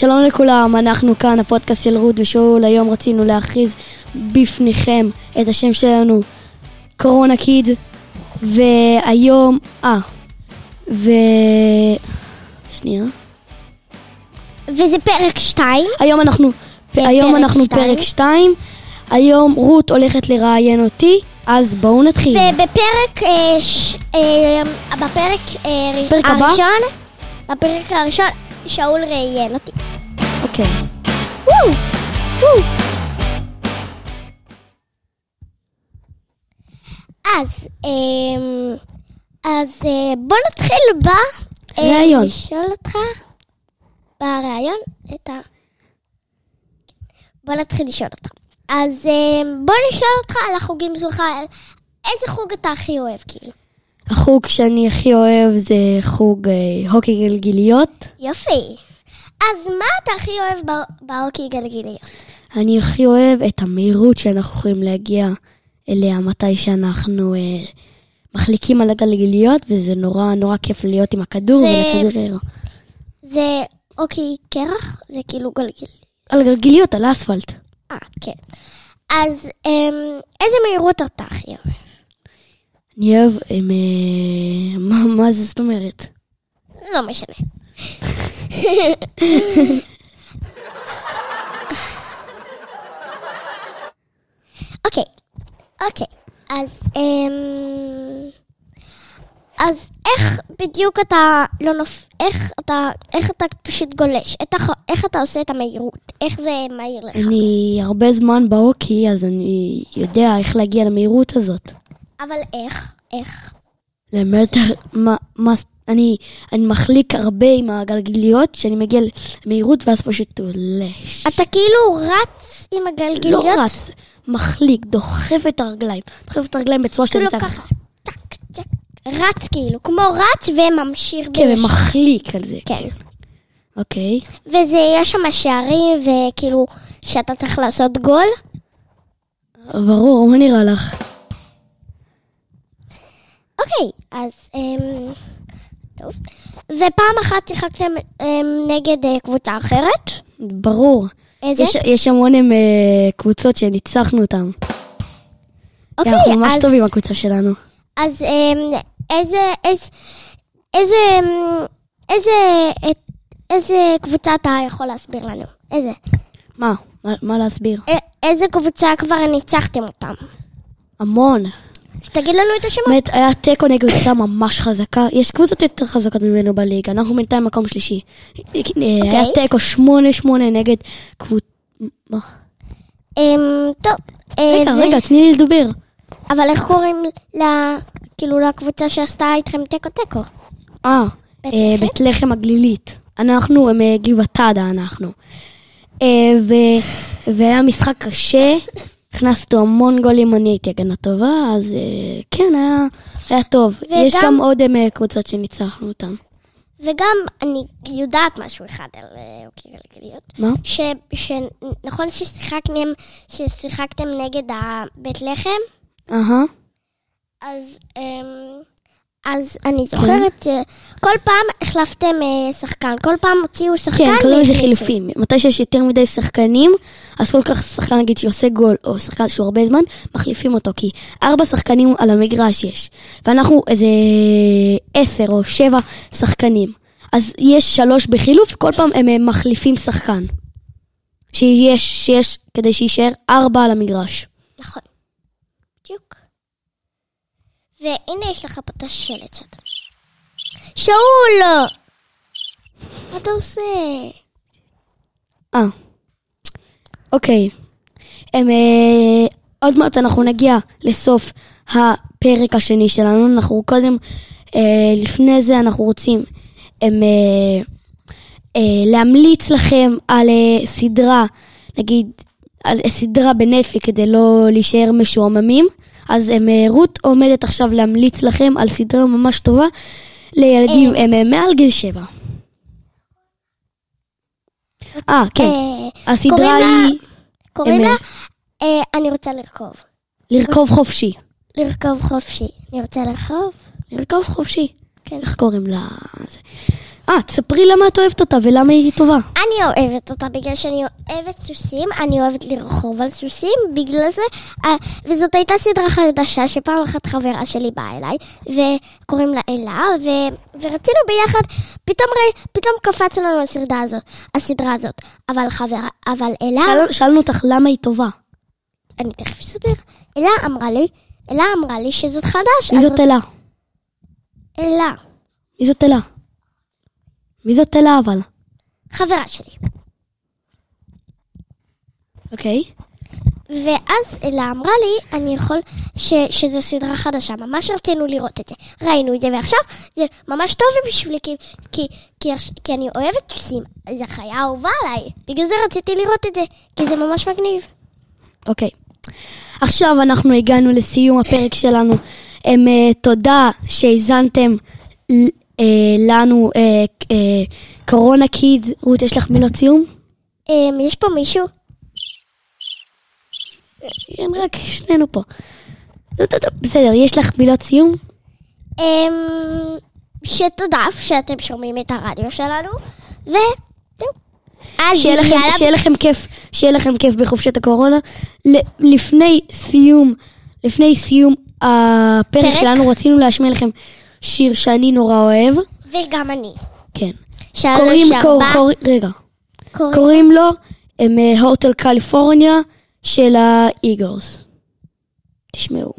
שלום לכולם, אנחנו כאן, הפודקאסט של רות ושאול. היום רצינו להכריז בפניכם את השם שלנו, קורונה קיד. והיום, אה, ו... שנייה. וזה פרק 2. היום אנחנו, בפרק היום אנחנו שתיים. פרק 2. היום רות הולכת לראיין אותי, אז בואו נתחיל. ובפרק, אה, ש, אה, בפרק אה, פרק הבא? הראשון, בפרק הראשון, שאול ראיין אותי. אוקיי. וואו, וואו. אז, אמ, אז אה, בוא נתחיל ב... אה, ראיון. לשאול אותך בריאיון את ה... בוא נתחיל לשאול אותך. אז אה, בוא נשאל אותך על החוגים שלך, איזה חוג אתה הכי אוהב, כאילו. החוג שאני הכי אוהב זה חוג אה, הוקי גלגיליות. יופי. אז מה אתה הכי אוהב בהוקי גלגיליות? אני הכי אוהב את המהירות שאנחנו יכולים להגיע אליה מתי שאנחנו אה, מחליקים על הגלגיליות, וזה נורא נורא כיף להיות עם הכדור זה- ולכדרר. זה הוקי קרח? זה כאילו גלגיל. על גלגיליות, על האספלט. אה, כן. אז אמ, איזה מהירות אתה הכי אוהב? אני אוהב, הם, אה, מה, מה זה זאת אומרת? לא משנה. אוקיי, אוקיי. אז אמ... אז איך בדיוק אתה לא נופ... איך אתה, איך אתה פשוט גולש? את הח... איך אתה עושה את המהירות? איך זה מהיר לך? אני הרבה זמן בהוקי, אז אני יודע איך להגיע למהירות הזאת. אבל איך? איך? מה, מה, אני, אני מחליק הרבה עם הגלגיליות, כשאני מגיע למהירות ואז פשוט תולש. אתה כאילו רץ עם הגלגיליות? לא רץ, מחליק, דוחף את הרגליים. דוחף את הרגליים בצורה שאתה כאילו ככה, צ'ק, צ'ק, רץ כאילו, כמו רץ וממשיך כן, בישר. ומחליק על זה. כן. אוקיי. וזה, יש שם שערים, וכאילו, שאתה צריך לעשות גול. ברור, מה נראה לך? אוקיי, אז, אמ, טוב. ופעם אחת שיחקתם אמ, נגד אה, קבוצה אחרת. ברור. איזה? יש, יש המון הם, אה, קבוצות שניצחנו אותן. אוקיי, אנחנו ממש אז, טובים הקבוצה שלנו. אז אמ, איזה, איזה, איזה, אמ, איזה, את- איזה קבוצה אתה יכול להסביר לנו? איזה? מה? מה, מה להסביר? א- איזה קבוצה כבר ניצחתם אותם? המון. אז תגיד לנו את השמות. באמת, היה תיקו נגד קבוצה ממש חזקה. יש קבוצות יותר חזקות ממנו בליגה, אנחנו בינתיים מקום שלישי. אה, היה תיקו 8-8 נגד קבוצה... מה? אמ, טוב. אה, רגע, רגע, תני לי לדבר. אבל איך קוראים. כאילו לקבוצה שעשתה איתכם תיקו תיקו? אה, בית אה, לחם? בית לחם הגלילית. אנחנו, הם גבעתדה אנחנו. והיה משחק קשה, הכנסנו המון גולים, אני הייתי הגנה טובה, אז אה, כן, היה, היה טוב. וגם- יש גם עוד אה, קבוצות שניצחנו אותן. וגם אני יודעת משהו אחד על אה, אוקיי גלגליות. מה? ש... ש... נכון ששיחקתם, ששיחקתם נגד הבית לחם? אהה. אז, אמ, אז אני זוכרת שכל פעם החלפתם אה, שחקן, כל פעם הוציאו שחקן כן, קוראים לזה. חילופים. מתי שיש יותר מדי שחקנים, אז כל כך שחקן נגיד שעושה גול, או שחקן שהוא הרבה זמן, מחליפים אותו, כי ארבע שחקנים על המגרש יש. ואנחנו איזה עשר או שבע שחקנים. אז יש שלוש בחילוף, כל פעם הם מחליפים שחקן. שיש, שיש, כדי שיישאר ארבע על המגרש. נכון. בדיוק. והנה יש לך פה את השלט שאתה... שאול! מה אתה עושה? אה. אוקיי. הם, אה, עוד מעט אנחנו נגיע לסוף הפרק השני שלנו. אנחנו קודם, אה, לפני זה אנחנו רוצים הם, אה, אה, להמליץ לכם על אה, סדרה, נגיד, על סדרה בנטפליק כדי לא להישאר משועממים. אז אה, רות עומדת עכשיו להמליץ לכם על סדרה ממש טובה לילדים הם, אה, מעל גיל שבע. אה, כן. אה, הסדרה היא קוראים לה... אה, אני רוצה לרכוב. לרכוב חופשי. לרכוב חופשי. אני רוצה לרכוב? לרכוב חופשי. כן. איך קוראים לה... אה, תספרי למה את אוהבת אותה ולמה היא טובה. אני אוהבת אותה בגלל שאני אוהבת סוסים, אני אוהבת לרחוב על סוסים, בגלל זה, אה, וזאת הייתה סדרה חדשה שפעם אחת חברה שלי באה אליי, וקוראים לה אלה, ו, ורצינו ביחד, פתאום, ראי- פתאום קפץ לנו הסדרה הזאת, הסדרה הזאת, אבל חברה, אבל אלה, שאל, שאלנו אותך למה היא טובה. אני תכף אסביר, אלה אמרה לי, אלה אמרה לי שזאת חדש, מי זאת אלה? אלה, מי זאת אלה? מי זאת אלה אבל? חברה שלי. אוקיי. ואז אלה אמרה לי, אני יכול, ש, שזו סדרה חדשה, ממש רצינו לראות את זה. ראינו את זה, ועכשיו זה ממש טוב בשבילי, כי, כי, כי, כי אני אוהבת סוסים, זו חיה אהובה עליי. בגלל זה רציתי לראות את זה, כי זה ממש מגניב. אוקיי. עכשיו אנחנו הגענו לסיום הפרק שלנו. הם, אה, תודה שהאזנתם אה, לנו, אה, אה, קורונה קידס. רות, יש לך מילות סיום? אמ, יש פה מישהו? אין רק שנינו פה. טוב, טוב, טוב, בסדר, יש לך מילות סיום? אמ, שתודה שאתם שומעים את הרדיו שלנו. אז שיהיה לכם, שיהיה לכם כיף, שיהיה לכם כיף בחופשת הקורונה. לפני סיום, לפני סיום הפרק פרק? שלנו, רצינו להשמיע לכם שיר שאני נורא אוהב. וגם אני. כן. קוראים, קור, קור, רגע, קוראים- קוראים לו הם, אה, הוטל קליפורניה של האיגלס. תשמעו.